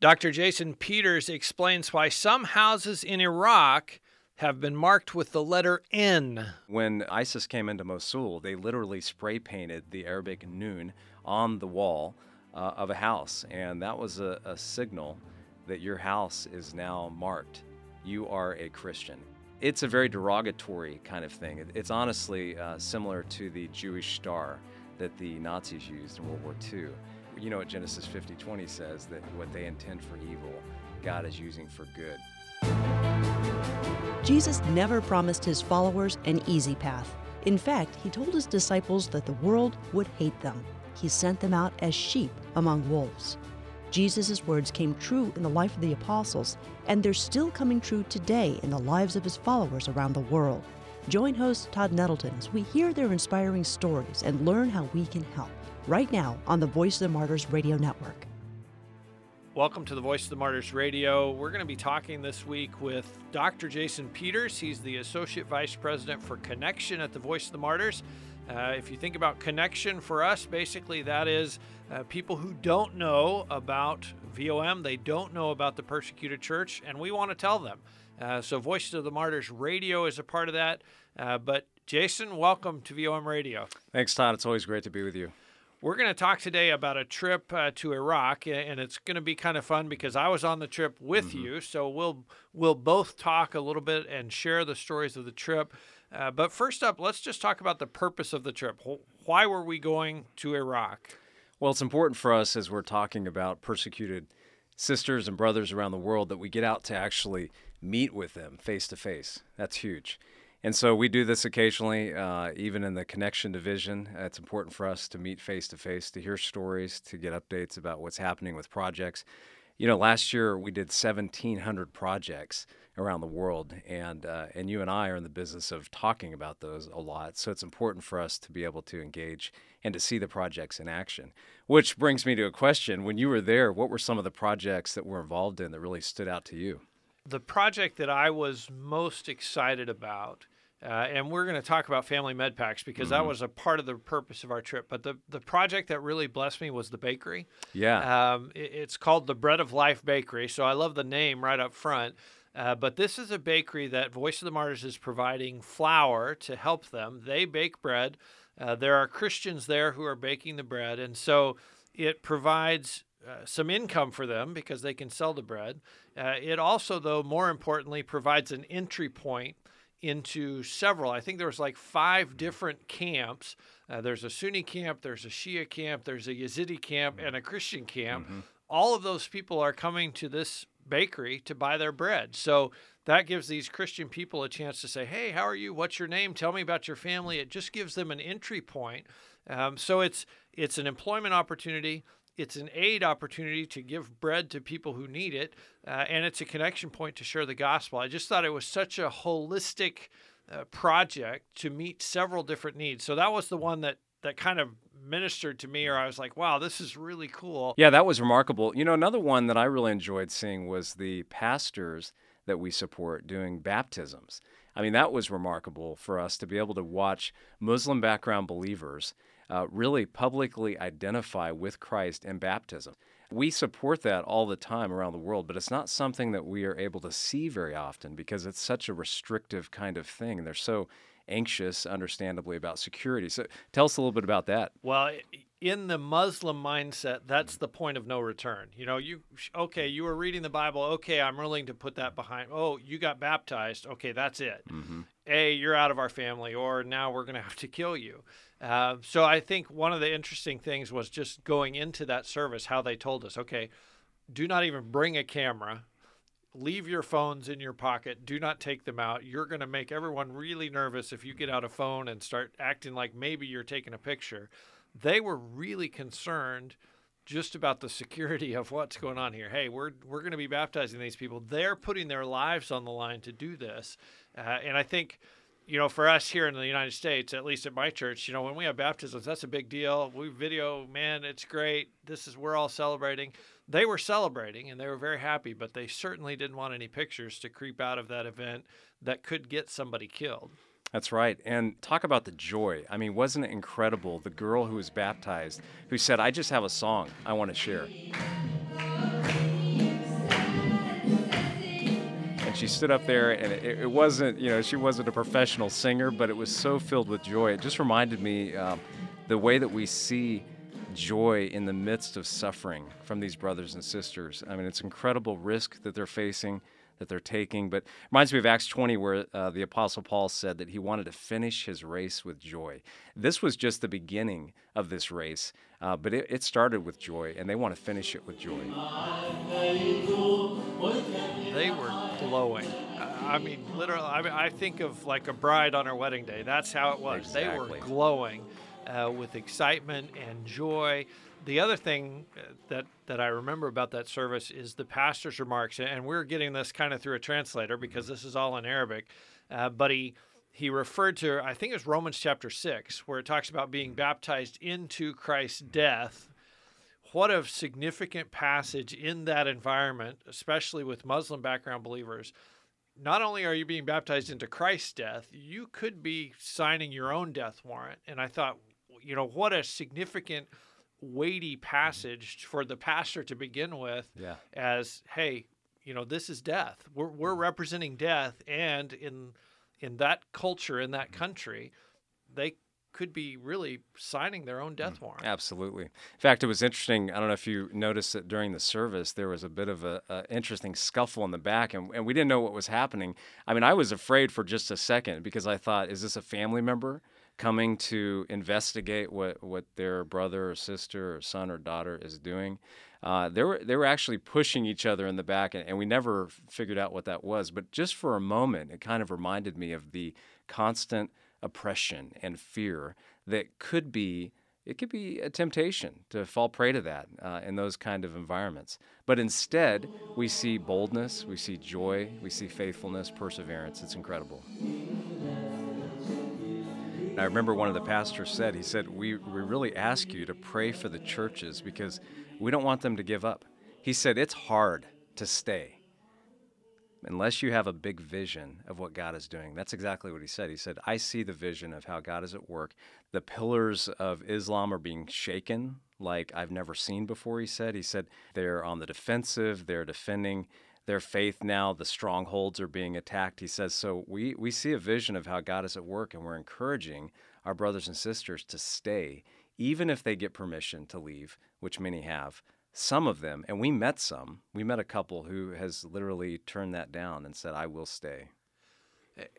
Dr. Jason Peters explains why some houses in Iraq have been marked with the letter N. When ISIS came into Mosul, they literally spray painted the Arabic Noon on the wall uh, of a house, and that was a, a signal that your house is now marked. You are a Christian. It's a very derogatory kind of thing. It's honestly uh, similar to the Jewish star that the Nazis used in World War II. You know what Genesis 50:20 says that what they intend for evil, God is using for good. Jesus never promised his followers an easy path. In fact, he told his disciples that the world would hate them. He sent them out as sheep among wolves. Jesus' words came true in the life of the apostles, and they're still coming true today in the lives of his followers around the world. Join host Todd Nettleton as we hear their inspiring stories and learn how we can help right now on the Voice of the Martyrs Radio Network. Welcome to the Voice of the Martyrs Radio. We're going to be talking this week with Dr. Jason Peters. He's the Associate Vice President for Connection at the Voice of the Martyrs. Uh, if you think about connection for us, basically that is uh, people who don't know about VOM, they don't know about the persecuted church, and we want to tell them. Uh, so, Voices of the Martyrs Radio is a part of that. Uh, but, Jason, welcome to VOM Radio. Thanks, Todd. It's always great to be with you. We're going to talk today about a trip uh, to Iraq, and it's going to be kind of fun because I was on the trip with mm-hmm. you. So we'll we'll both talk a little bit and share the stories of the trip. Uh, but first up, let's just talk about the purpose of the trip. Why were we going to Iraq? Well, it's important for us as we're talking about persecuted sisters and brothers around the world that we get out to actually meet with them face to face. That's huge. And so we do this occasionally, uh, even in the connection division. Uh, it's important for us to meet face to face, to hear stories, to get updates about what's happening with projects. You know, last year we did 1,700 projects around the world, and uh, and you and I are in the business of talking about those a lot. So it's important for us to be able to engage and to see the projects in action. Which brings me to a question: When you were there, what were some of the projects that were involved in that really stood out to you? The project that I was most excited about uh, and we're going to talk about family med packs because mm-hmm. that was a part of the purpose of our trip. But the, the project that really blessed me was the bakery. Yeah. Um, it, it's called the Bread of Life Bakery. So I love the name right up front. Uh, but this is a bakery that Voice of the Martyrs is providing flour to help them. They bake bread. Uh, there are Christians there who are baking the bread. And so it provides uh, some income for them because they can sell the bread. Uh, it also, though, more importantly, provides an entry point into several. I think there was like five different camps. Uh, there's a Sunni camp, there's a Shia camp, there's a Yazidi camp, and a Christian camp. Mm-hmm. All of those people are coming to this bakery to buy their bread. So that gives these Christian people a chance to say, "Hey, how are you? What's your name? Tell me about your family." It just gives them an entry point. Um, so it's it's an employment opportunity it's an aid opportunity to give bread to people who need it, uh, and it's a connection point to share the gospel. I just thought it was such a holistic uh, project to meet several different needs. So that was the one that that kind of ministered to me, or I was like, wow, this is really cool. Yeah, that was remarkable. You know, another one that I really enjoyed seeing was the pastors that we support doing baptisms. I mean, that was remarkable for us to be able to watch Muslim background believers uh, really publicly identify with Christ in baptism. We support that all the time around the world, but it's not something that we are able to see very often because it's such a restrictive kind of thing. And they're so anxious, understandably, about security. So tell us a little bit about that. Well, in the Muslim mindset, that's the point of no return. You know, you okay, you were reading the Bible. Okay, I'm willing to put that behind. Oh, you got baptized. Okay, that's it. Mm-hmm. A, you're out of our family, or now we're going to have to kill you. Uh, so I think one of the interesting things was just going into that service, how they told us, okay, do not even bring a camera. Leave your phones in your pocket. Do not take them out. You're going to make everyone really nervous if you get out a phone and start acting like maybe you're taking a picture they were really concerned just about the security of what's going on here. Hey, we're we're going to be baptizing these people. They're putting their lives on the line to do this, uh, and I think. You know, for us here in the United States, at least at my church, you know, when we have baptisms, that's a big deal. We video, man, it's great. This is we're all celebrating. They were celebrating and they were very happy, but they certainly didn't want any pictures to creep out of that event that could get somebody killed. That's right. And talk about the joy. I mean, wasn't it incredible? The girl who was baptized who said, I just have a song I want to share. She stood up there, and it, it wasn't, you know, she wasn't a professional singer, but it was so filled with joy. It just reminded me um, the way that we see joy in the midst of suffering from these brothers and sisters. I mean, it's incredible risk that they're facing that they're taking. But reminds me of Acts 20, where uh, the Apostle Paul said that he wanted to finish his race with joy. This was just the beginning of this race, uh, but it, it started with joy, and they want to finish it with joy. They were glowing. I mean, literally, I, mean, I think of like a bride on her wedding day. That's how it was. Exactly. They were glowing uh, with excitement and joy the other thing uh, that that I remember about that service is the pastor's remarks, and we're getting this kind of through a translator because this is all in Arabic. Uh, but he he referred to I think it's Romans chapter six, where it talks about being baptized into Christ's death. What a significant passage in that environment, especially with Muslim background believers. Not only are you being baptized into Christ's death, you could be signing your own death warrant. And I thought, you know, what a significant weighty passage for the pastor to begin with yeah. as hey you know this is death we're, we're mm-hmm. representing death and in in that culture in that country they could be really signing their own death mm, warrant. Absolutely. In fact, it was interesting. I don't know if you noticed that during the service, there was a bit of a, a, interesting scuffle in the back, and, and we didn't know what was happening. I mean, I was afraid for just a second because I thought, is this a family member? Coming to investigate what, what their brother or sister or son or daughter is doing. Uh, they were they were actually pushing each other in the back, and, and, we never figured out what that was. But just for a moment, it kind of reminded me of the constant oppression and fear that could be. It could be a temptation to fall prey to that uh, in those kind of environments. But instead, we see boldness, we see joy, we see faithfulness, perseverance. It's incredible. I remember one of the pastors said, he said, we, we really ask you to pray for the churches because we don't want them to give up. He said, it's hard to stay unless you have a big vision of what God is doing. That's exactly what he said. He said, I see the vision of how God is at work. The pillars of Islam are being shaken like I've never seen before, he said. He said, they're on the defensive, they're defending their faith now, the strongholds are being attacked. He says, so we, we see a vision of how God is at work, and we're encouraging our brothers and sisters to stay, even if they get permission to leave, which many have. Some of them, and we met some, we met a couple who has literally turned that down and said, I will stay.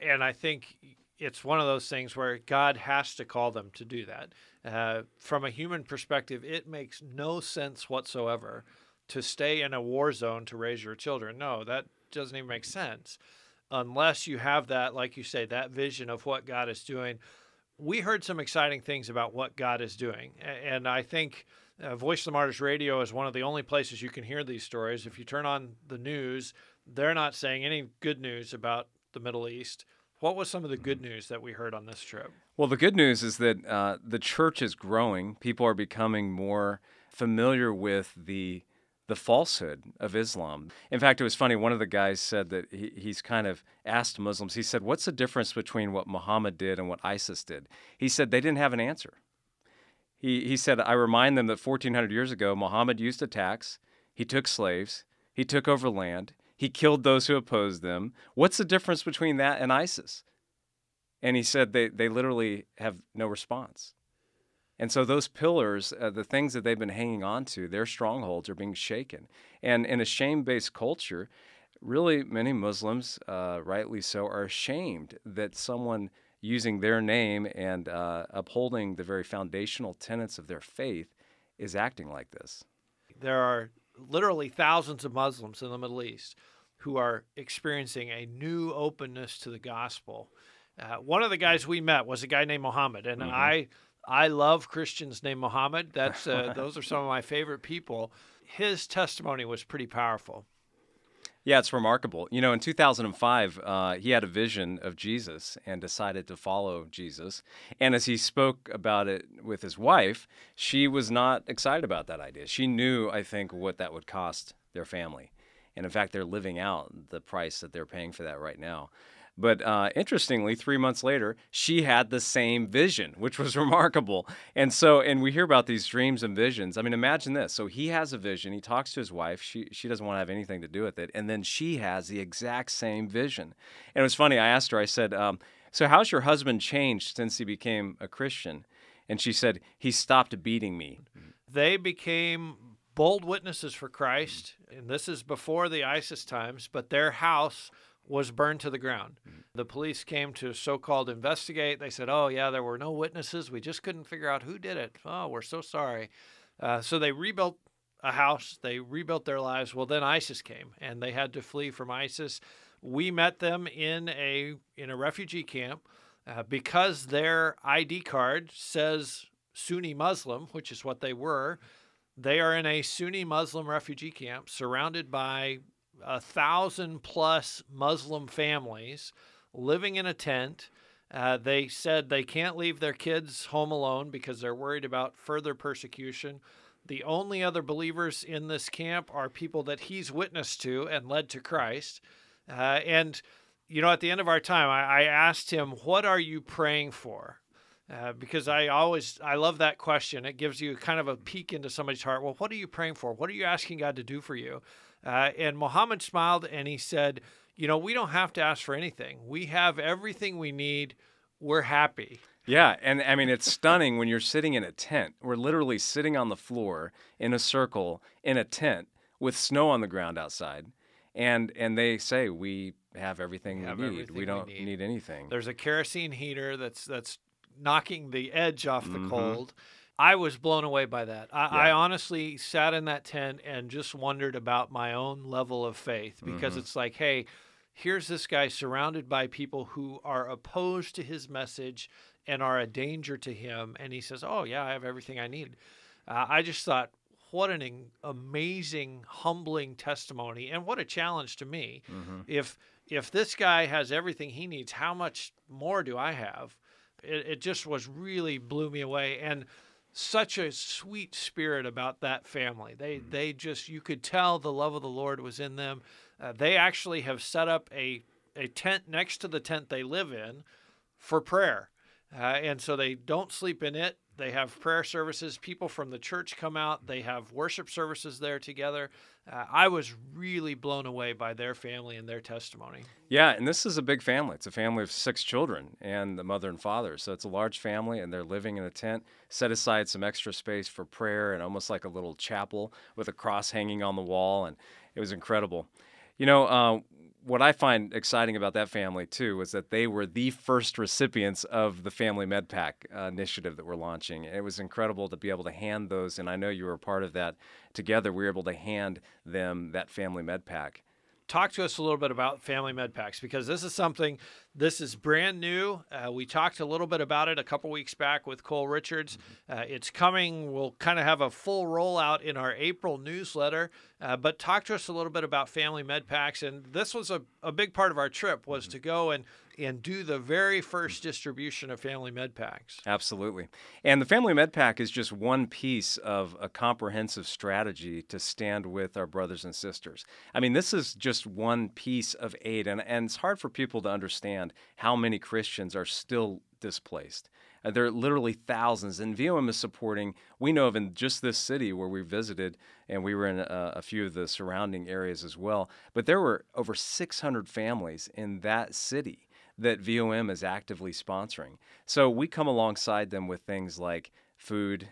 And I think it's one of those things where God has to call them to do that. Uh, from a human perspective, it makes no sense whatsoever to stay in a war zone to raise your children. No, that doesn't even make sense unless you have that, like you say, that vision of what God is doing. We heard some exciting things about what God is doing. And I think uh, Voice of the Martyrs Radio is one of the only places you can hear these stories. If you turn on the news, they're not saying any good news about the Middle East. What was some of the good news that we heard on this trip? Well, the good news is that uh, the church is growing. People are becoming more familiar with the the falsehood of Islam. In fact, it was funny. One of the guys said that he, he's kind of asked Muslims, he said, What's the difference between what Muhammad did and what ISIS did? He said they didn't have an answer. He, he said, I remind them that 1400 years ago, Muhammad used a tax, he took slaves, he took over land, he killed those who opposed them. What's the difference between that and ISIS? And he said they, they literally have no response. And so those pillars, uh, the things that they've been hanging on to, their strongholds are being shaken. And in a shame based culture, really many Muslims, uh, rightly so, are ashamed that someone using their name and uh, upholding the very foundational tenets of their faith is acting like this. There are literally thousands of Muslims in the Middle East who are experiencing a new openness to the gospel. Uh, one of the guys we met was a guy named Muhammad, and mm-hmm. I I love Christians named Muhammad. That's uh, those are some of my favorite people. His testimony was pretty powerful. Yeah, it's remarkable. You know, in 2005, uh, he had a vision of Jesus and decided to follow Jesus. And as he spoke about it with his wife, she was not excited about that idea. She knew, I think, what that would cost their family. And in fact, they're living out the price that they're paying for that right now. But uh, interestingly, three months later, she had the same vision, which was remarkable. And so, and we hear about these dreams and visions. I mean, imagine this. So he has a vision. He talks to his wife. She she doesn't want to have anything to do with it. And then she has the exact same vision. And it was funny. I asked her. I said, um, "So how's your husband changed since he became a Christian?" And she said, "He stopped beating me." They became bold witnesses for Christ, and this is before the ISIS times, but their house was burned to the ground. The police came to so called investigate. They said, Oh, yeah, there were no witnesses. We just couldn't figure out who did it. Oh, we're so sorry. Uh, so they rebuilt a house, they rebuilt their lives. Well, then ISIS came and they had to flee from ISIS. We met them in a, in a refugee camp uh, because their ID card says Sunni Muslim, which is what they were. They are in a Sunni Muslim refugee camp surrounded by a thousand plus Muslim families living in a tent. Uh, they said they can't leave their kids home alone because they're worried about further persecution. The only other believers in this camp are people that he's witnessed to and led to Christ. Uh, and, you know, at the end of our time, I, I asked him, What are you praying for? Uh, because I always I love that question. It gives you kind of a peek into somebody's heart. Well, what are you praying for? What are you asking God to do for you? Uh, and Muhammad smiled and he said, You know, we don't have to ask for anything. We have everything we need. We're happy. Yeah, and I mean it's stunning when you're sitting in a tent. We're literally sitting on the floor in a circle in a tent with snow on the ground outside. And and they say we have everything we, have need. everything we we don't need. need anything. There's a kerosene heater that's that's knocking the edge off the Mhm. cold. I was blown away by that. I, I honestly sat in that tent and just wondered about my own level of faith because Mhm. it's like, hey, here's this guy surrounded by people who are opposed to his message and are a danger to him, and he says, "Oh yeah, I have everything I need." Uh, I just thought, what an amazing, humbling testimony, and what a challenge to me Mhm. if if this guy has everything he needs, how much more do I have? It, it just was really blew me away, and such a sweet spirit about that family. They they just you could tell the love of the Lord was in them. Uh, they actually have set up a a tent next to the tent they live in for prayer, uh, and so they don't sleep in it. They have prayer services. People from the church come out. They have worship services there together. Uh, I was really blown away by their family and their testimony. Yeah, and this is a big family. It's a family of six children and the mother and father. So it's a large family, and they're living in a tent. Set aside some extra space for prayer and almost like a little chapel with a cross hanging on the wall. And it was incredible. You know, uh, what I find exciting about that family too was that they were the first recipients of the Family MedPack uh, initiative that we're launching. And it was incredible to be able to hand those, and I know you were a part of that. Together, we were able to hand them that Family MedPack. talk to us a little bit about family med packs because this is something this is brand new. Uh, we talked a little bit about it a couple weeks back with cole richards. Uh, it's coming. We'll kind of have a full rollout in our april newsletter. Uh, but talk to us a little bit about family med packs. And this was a, a big part of our trip was to go and and do the very first distribution of family med packs. Absolutely. And the Family Med Pack is just one piece of a comprehensive strategy to stand with our brothers and sisters. I mean, this is just one piece of aid, and, and it's hard for people to understand how many Christians are still displaced. Uh, there are literally thousands, and VOM is supporting, we know of in just this city where we visited, and we were in a, a few of the surrounding areas as well, but there were over 600 families in that city that VOM is actively sponsoring. So we come alongside them with things like food,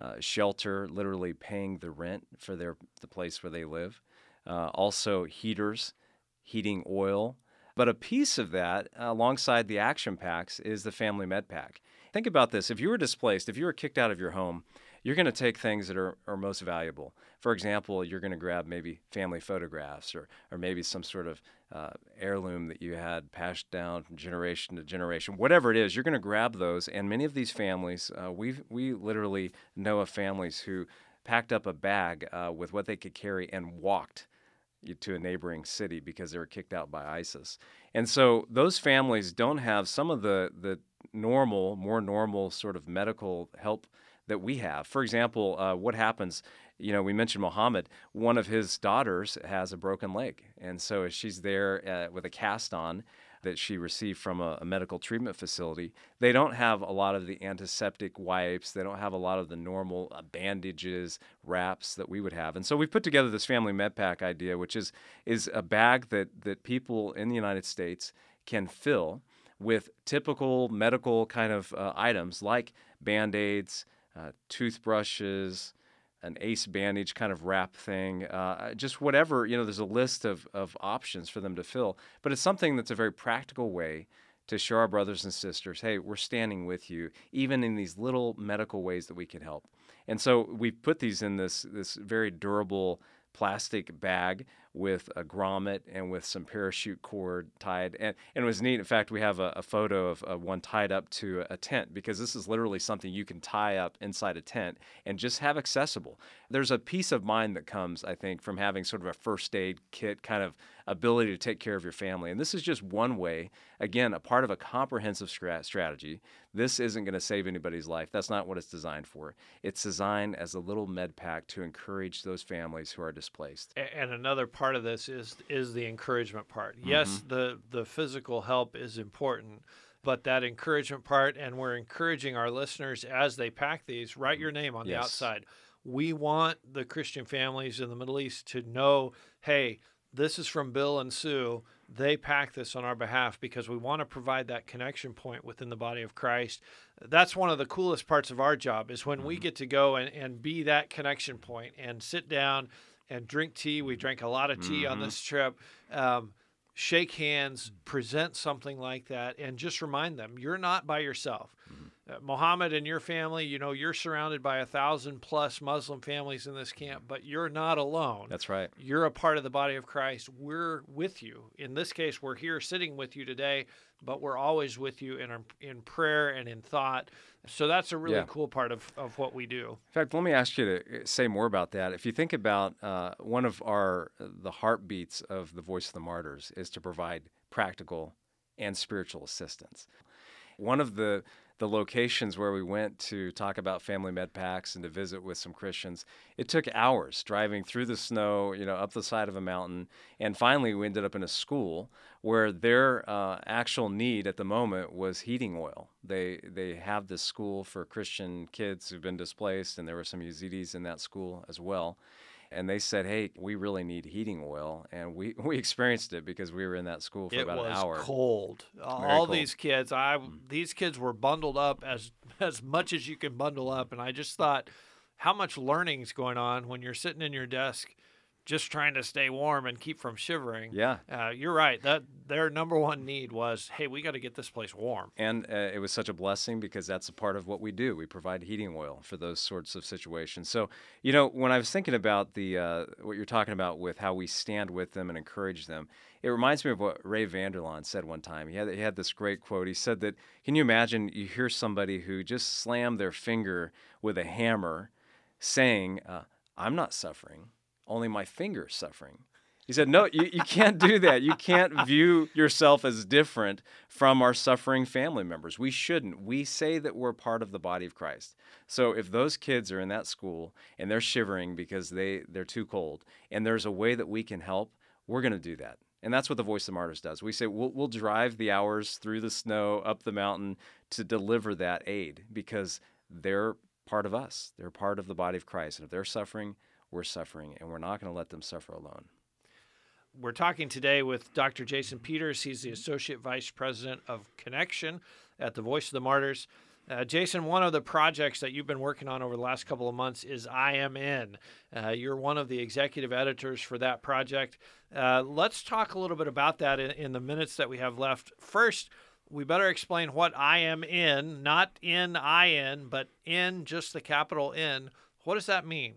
uh, shelter, literally paying the rent for their the place where they live, uh, also heaters, heating oil. But a piece of that, alongside the action packs, is the Family Med Pack. Think about this: if you were displaced, if you were kicked out of your home, you're going to take things that are, are most valuable. For example, you're going to grab maybe family photographs or, or maybe some sort of uh, heirloom that you had passed down from generation to generation. Whatever it is, you're going to grab those. And many of these families, uh, we we literally know of families who packed up a bag uh, with what they could carry and walked to a neighboring city because they were kicked out by ISIS. And so those families don't have some of the the normal, more normal sort of medical help that we have. For example, uh, what happens? You know, we mentioned Muhammad. One of his daughters has a broken leg, and so she's there uh, with a cast on, that she received from a, a, medical treatment facility. They don't have a lot of the antiseptic wipes. They don't have a lot of the normal uh, bandages, wraps that we would have. And so we've put together this family med pack idea, which is is a bag that that people in the United States can fill with typical medical kind of uh, items like band aids, uh, toothbrushes, an ace bandage kind of wrap thing, uh, just whatever, you know, there's a list of, of options for them to fill. But it's something that's a very practical way to show our brothers and sisters, hey, we're standing with you, even in these little medical ways that we can help. And so we put these in this, this very durable plastic bag with a grommet and with some parachute cord tied. And, and it was neat. In fact, we have a, a photo of, of, one tied up to a tent because this is literally something you can tie up inside a tent and just have accessible. There's a peace of mind that comes, I think, from having sort of a first aid kit kind of ability to take care of your family. And this is just one way, again, a part of a comprehensive strategy. This isn't going to save anybody's life. That's not what it's designed for. It's designed as a little med pack to encourage those families who are displaced. And another part of this is is the encouragement part. Mm-hmm. Yes, the the physical help is important, but that encouragement part and we're encouraging our listeners as they pack these, write your name on yes. the outside. We want the Christian families in the Middle East to know, hey, this is from Bill and Sue. They pack this on our behalf because we want to provide that connection point within the body of Christ. That's one of the coolest parts of our job is when mm-hmm. we get to go and, and be that connection point and sit down and drink tea. We drank a lot of tea mm-hmm. on this trip. Um, shake hands, present something like that, and just remind them you're not by yourself. Mm-hmm. Uh, Mohammed and your family, you know, you're surrounded by a thousand plus Muslim families in this camp, but you're not alone. That's right. You're a part of the body of Christ. We're with you. In this case, we're here sitting with you today, but we're always with you in, our, in prayer and in thought. So that's a really yeah. cool part of, of what we do. In fact, let me ask you to uh, say more about that. If you think about uh, one of our the heartbeats of the Voice of the Martyrs is to provide practical and spiritual assistance. One of the the locations where we went to talk about family med packs and to visit with some Christians, it took hours driving through the snow, you know, up the side of a mountain. And finally, we ended up in a school where their uh, actual need at the moment was heating oil. They, they have this school for Christian kids who've been displaced, and there were some Yazidis in that school as well and they said, "Hey, we really need heating oil," and we we experienced it because we were in that school for it about an hour. Cold. All cold. these kids, I mm. these kids were bundled up as as much as you can bundle up, and I just thought, how much learning's going on when you're sitting in your desk just trying to stay warm and keep from shivering. Yeah, uh, you're right. That their number one need was, hey, we got to get this place warm. And uh, it was such a blessing because that's a part of what we do. We provide heating oil for those sorts of situations. So, you know, when I was thinking about the uh, what you're talking about with how we stand with them and encourage them, it reminds me of what Ray Vander Laan said one time. He had he had this great quote. He said that, "Can you imagine? You hear somebody who just slammed their finger with a hammer, saying." Uh, I'm not suffering only my finger's suffering. He said, No, you, you can't do that. You can't view yourself as different from our suffering family members. We shouldn't. We say that we're part of the body of Christ. So if those kids are in that school and they're shivering because they, they're too cold, and there's a way that we can help, we're going to do that. And that's what the Voice of Martyrs does. We say we'll, we'll drive the hours through the snow, up the mountain to deliver that aid because they're part of us. They're part of the body of Christ. And if they're suffering, we're suffering, and we're not going to let them suffer alone. We're talking today with Dr. Jason Peters. He's the Associate Vice President of Connection at the Voice of the Martyrs. Uh, Jason, one of the projects that you've been working on over the last couple of months is I Am In. Uh, you're one of the executive editors for that project. Uh, let's talk a little bit about that in, in, the minutes that we have left. First, we better explain what I am in, not in I in, but in just the capital N. What does that mean?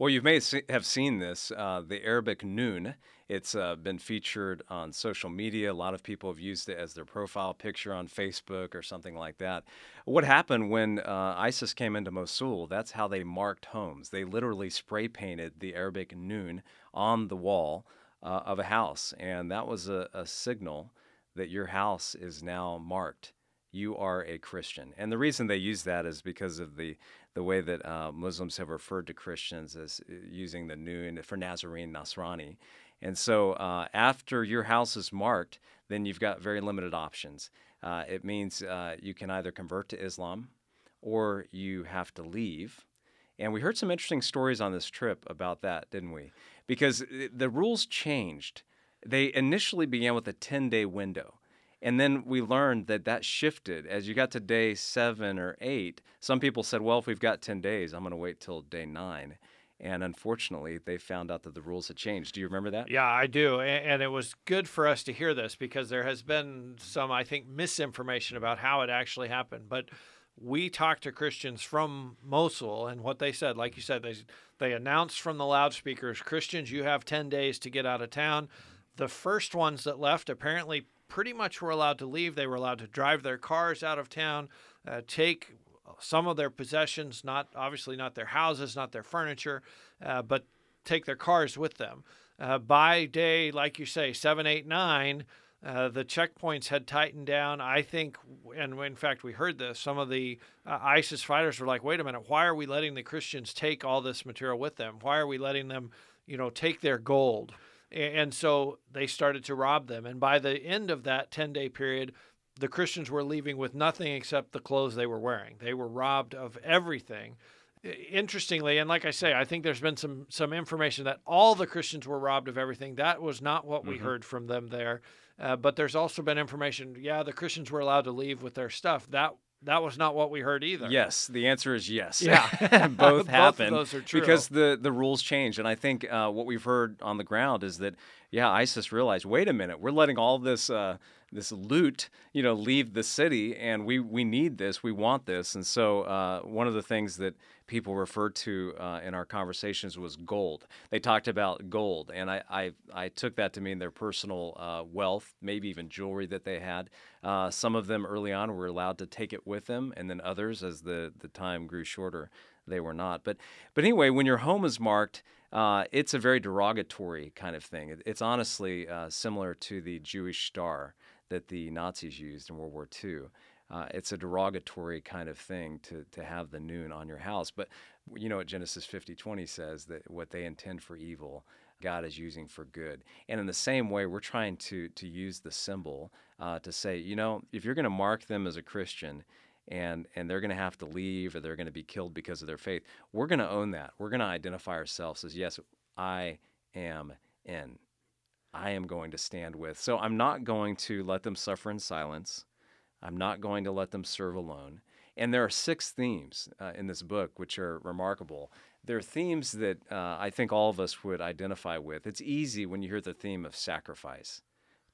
Well, you may have seen this, uh, the Arabic Noon. It's uh, been featured on social media. A lot of people have used it as their profile picture on Facebook or something like that. What happened when uh, ISIS came into Mosul? That's how they marked homes. They literally spray painted the Arabic Noon on the wall uh, of a house, and that was a, a signal that your house is now marked you are a Christian. And the reason they use that is because of the the way that uh, Muslims have referred to Christians as uh, using the noon for Nazarene Nasrani. And so uh, after your house is marked, then you've got very limited options. Uh, it means uh, you can either convert to Islam or you have to leave. And we heard some interesting stories on this trip about that, didn't we? Because uh, the rules changed. They initially began with a 10 day window. And then we learned that that shifted as you got to day seven or eight. Some people said, well, if we've got 10 days, I'm going to wait till day nine. And unfortunately, they found out that the rules had changed. Do you remember that? Yeah, I do. And it was good for us to hear this because there has been some, I think, misinformation about how it actually happened. But we talked to Christians from Mosul, and what they said, like you said, they, they announced from the loudspeakers Christians, you have 10 days to get out of town. The first ones that left apparently pretty much were allowed to leave. They were allowed to drive their cars out of town, uh, take some of their possessions, not obviously not their houses, not their furniture, uh, but take their cars with them. Uh, by day, like you say, seven, eight, nine, uh, the checkpoints had tightened down. I think, and in fact, we heard this. Some of the uh, ISIS fighters were like, "Wait a minute, why are we letting the Christians take all this material with them? Why are we letting them, you know, take their gold?" And so they started to rob them. And by the end of that 10 day period, the Christians were leaving with nothing except the clothes they were wearing. They were robbed of everything. Interestingly, and like I say, I think there's been some some information that all the Christians were robbed of everything. That was not what we mm-hmm. heard from them there. Uh, but there's also been information. Yeah, the Christians were allowed to leave with their stuff. That that was not what we heard either. Yes, the answer is yes. Yeah, both happen. those are true. because the the rules change, and I think uh, what we've heard on the ground is that yeah, ISIS realized, wait a minute, we're letting all this uh, this loot, you know, leave the city, and we we need this, we want this, and so uh, one of the things that people referred to uh, in our conversations was gold. They talked about gold, and I I, I took that to mean their personal uh, wealth, maybe even jewelry that they had. Uh, some of them early on were allowed to take it with them, and then others, as the the time grew shorter, they were not. But but anyway, when your home is marked. Uh, it's a very derogatory kind of thing. It, it's honestly uh, similar to the Jewish star that the Nazis used in World War II. Uh, it's a derogatory kind of thing to, to have the noon on your house. But you know what Genesis 50 20 says that what they intend for evil, God is using for good. And in the same way, we're trying to, to use the symbol uh, to say, you know, if you're going to mark them as a Christian, and and they're going to have to leave or they're going to be killed because of their faith. We're going to own that. We're going to identify ourselves as yes, I am in. I am going to stand with. So I'm not going to let them suffer in silence. I'm not going to let them serve alone. And there are six themes uh, in this book which are remarkable. There are themes that uh, I think all of us would identify with. It's easy when you hear the theme of sacrifice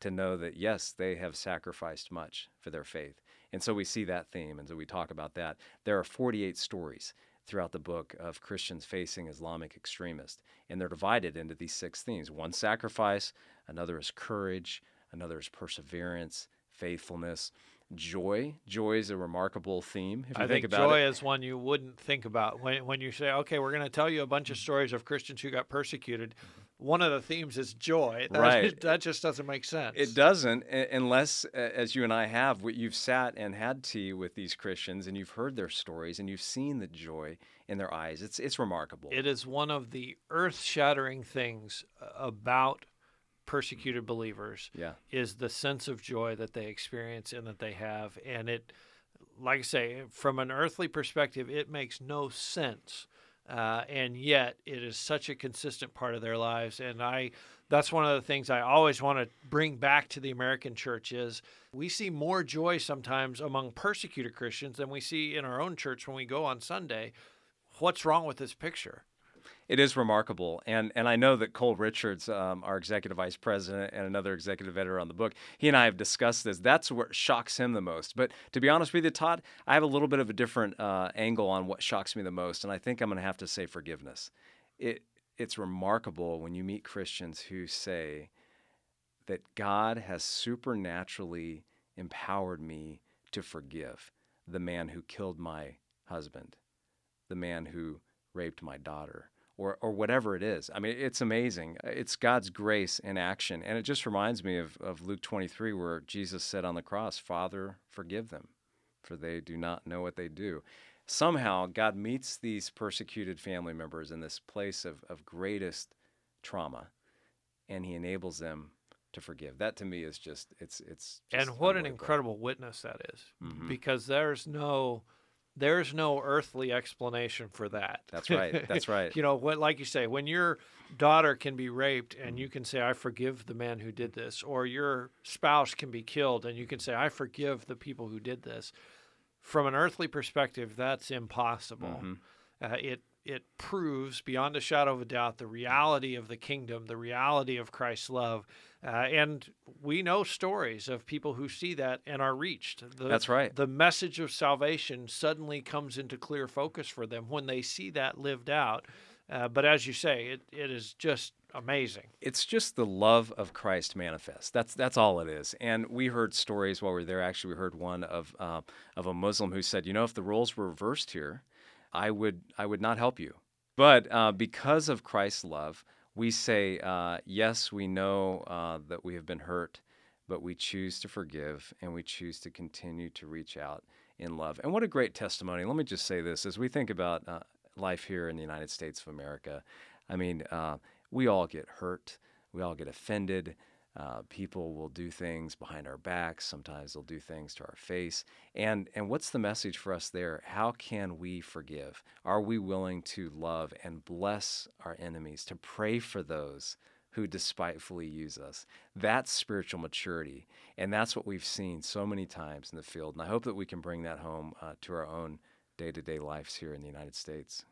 to know that, yes, they have sacrificed much for their faith. And so we see that theme, and so we talk about that. There are 48 stories throughout the book of Christians facing Islamic extremists. And they're divided into these six themes one sacrifice, another is courage, another is perseverance, faithfulness. Joy, joy is a remarkable theme. If you I think, think joy it. is one you wouldn't think about when when you say, "Okay, we're going to tell you a bunch of stories of Christians who got persecuted." Mm-hmm. One of the themes is joy. That, right. That just doesn't make sense. It doesn't, unless, as you and I have, you've sat and had tea with these Christians and you've heard their stories and you've seen the joy in their eyes. It's it's remarkable. It is one of the earth-shattering things uh, about persecuted believers. Yeah. is the sense of joy that they experience and that they have, and it, like I say, from an earthly perspective, it makes no sense uh, and yet it is such a consistent part of their lives. And I, that's one of the things I always want to bring back to the American church is we see more joy sometimes among persecuted Christians than we see in our own church when we go on Sunday. What's wrong with this picture? It is remarkable, and and I know that Cole Richards, um, our executive vice president and another executive editor on the book, he and I have discussed this. That's what shocks him the most. But to be honest with you, Todd, I have a little bit of a different uh, angle on what shocks me the most, and I think I'm going to have to say forgiveness. It it's remarkable when you meet Christians who say that God has supernaturally empowered me to forgive the man who killed my husband, the man who raped my daughter or, or whatever it is. I mean, it's amazing. It's God's grace in action. And it just reminds me of, of Luke 23, where Jesus said on the cross, Father, forgive them, for they do not know what they do. Somehow, God meets these persecuted family members in this place of, of greatest trauma. and he enables them to forgive. That to me is just it's it's just and what an incredible witness that is, Mhm. because there's no there's no earthly explanation for that. That's right. That's right. you know what like you say when your daughter can be raped and Mm-hmm. you can say i forgive the man who did this or your spouse can be killed and you can say i forgive the people who did this from an earthly perspective that's impossible Mhm. uh, it it proves beyond a shadow of a doubt the reality of the kingdom the reality of christ's love uh, and we know stories of people who see that and are reached the, That's right. the message of salvation suddenly comes into clear focus for them when they see that lived out uh, but as you say, it, it is just amazing. it's just the love of Christ manifest. That's that's all it is. And we heard stories while we were there. Actually, we heard one of uh, of a Muslim who said, "You know, if the roles were reversed here, I would I would not help you." But uh, because of Christ's love, we say, uh, "Yes, we know uh, that we have been hurt, but we choose to forgive and we choose to continue to reach out in love." And what a great testimony! Let me just say this: as we think about uh, life here in the United States of America, I mean, uh, we all get hurt, we all get offended. Uh, people will do things behind our backs. Sometimes they'll do things to our face. And and what's the message for us there? How can we forgive? Are we willing to love and bless our enemies? To pray for those who despitefully use us? That's spiritual maturity, and that's what we've seen so many times in the field. And I hope that we can bring that home uh, to our own day-to-day lives here in the United States.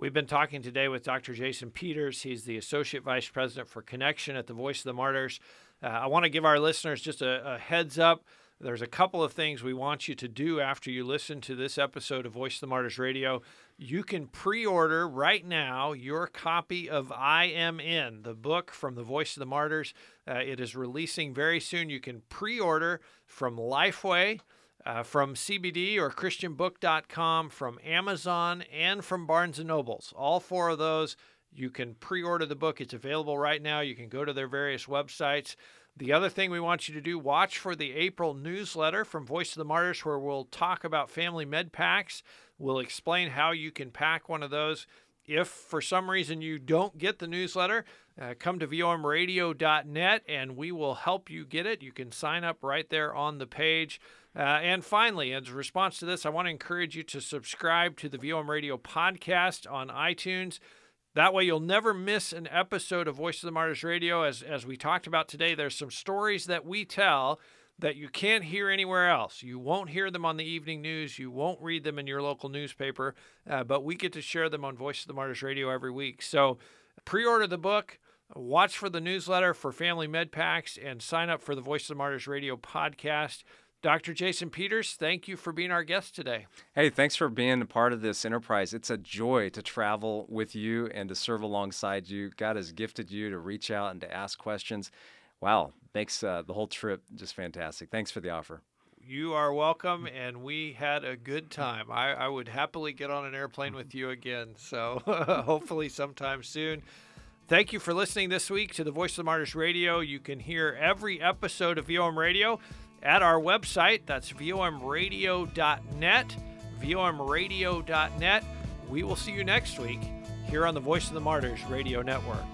We've been talking today with Dr. Jason Peters. He's the Associate Vice President for Connection at the Voice of the Martyrs. Uh, I want to give our listeners just a, a heads up. There's a couple of things we want you to do after you listen to this episode of Voice of the Martyrs Radio. You can pre order right now your copy of I Am In, the book from the Voice of the Martyrs. Uh, it is releasing very soon. You can pre order from Lifeway uh, from CBD or ChristianBook.com, from Amazon, and from Barnes and Nobles. All four of those, you can pre-order the book. It's available right now. You can go to their various websites. The other thing we want you to do, watch for the April newsletter from Voice of the Martyrs, where we'll talk about family med packs. We'll explain how you can pack one of those. If for some reason you don't get the newsletter, uh, come to vomradio.net and we will help you get it. You can sign up right there on the page. Uh, and finally, as a response to this, I want to encourage you to subscribe to the VOM Radio podcast on iTunes. That way, you'll never miss an episode of Voice of the Martyrs Radio. As, as we talked about today, there's some stories that we tell that you can't hear anywhere else. You won't hear them on the evening news. You won't read them in your local newspaper, uh, but we get to share them on Voice of the Martyrs Radio every week. So pre order the book, watch for the newsletter for Family Med Packs, and sign up for the Voice of the Martyrs Radio podcast. Dr. Jason Peters, thank you for being our guest today. Hey, thanks for being a part of this enterprise. It's a joy to travel with you and to serve alongside you. God has gifted you to reach out and to ask questions. Wow, makes uh, the whole trip just fantastic. Thanks for the offer. You are welcome, and we had a good time. I, I would happily get on an airplane with you again, so hopefully sometime soon. Thank you for listening this week to the Voice of the Martyrs Radio. You can hear every episode of VOM Radio at our website. That's vomradio.net. vomradio.net. We will see you next week here on the Voice of the Martyrs Radio Network.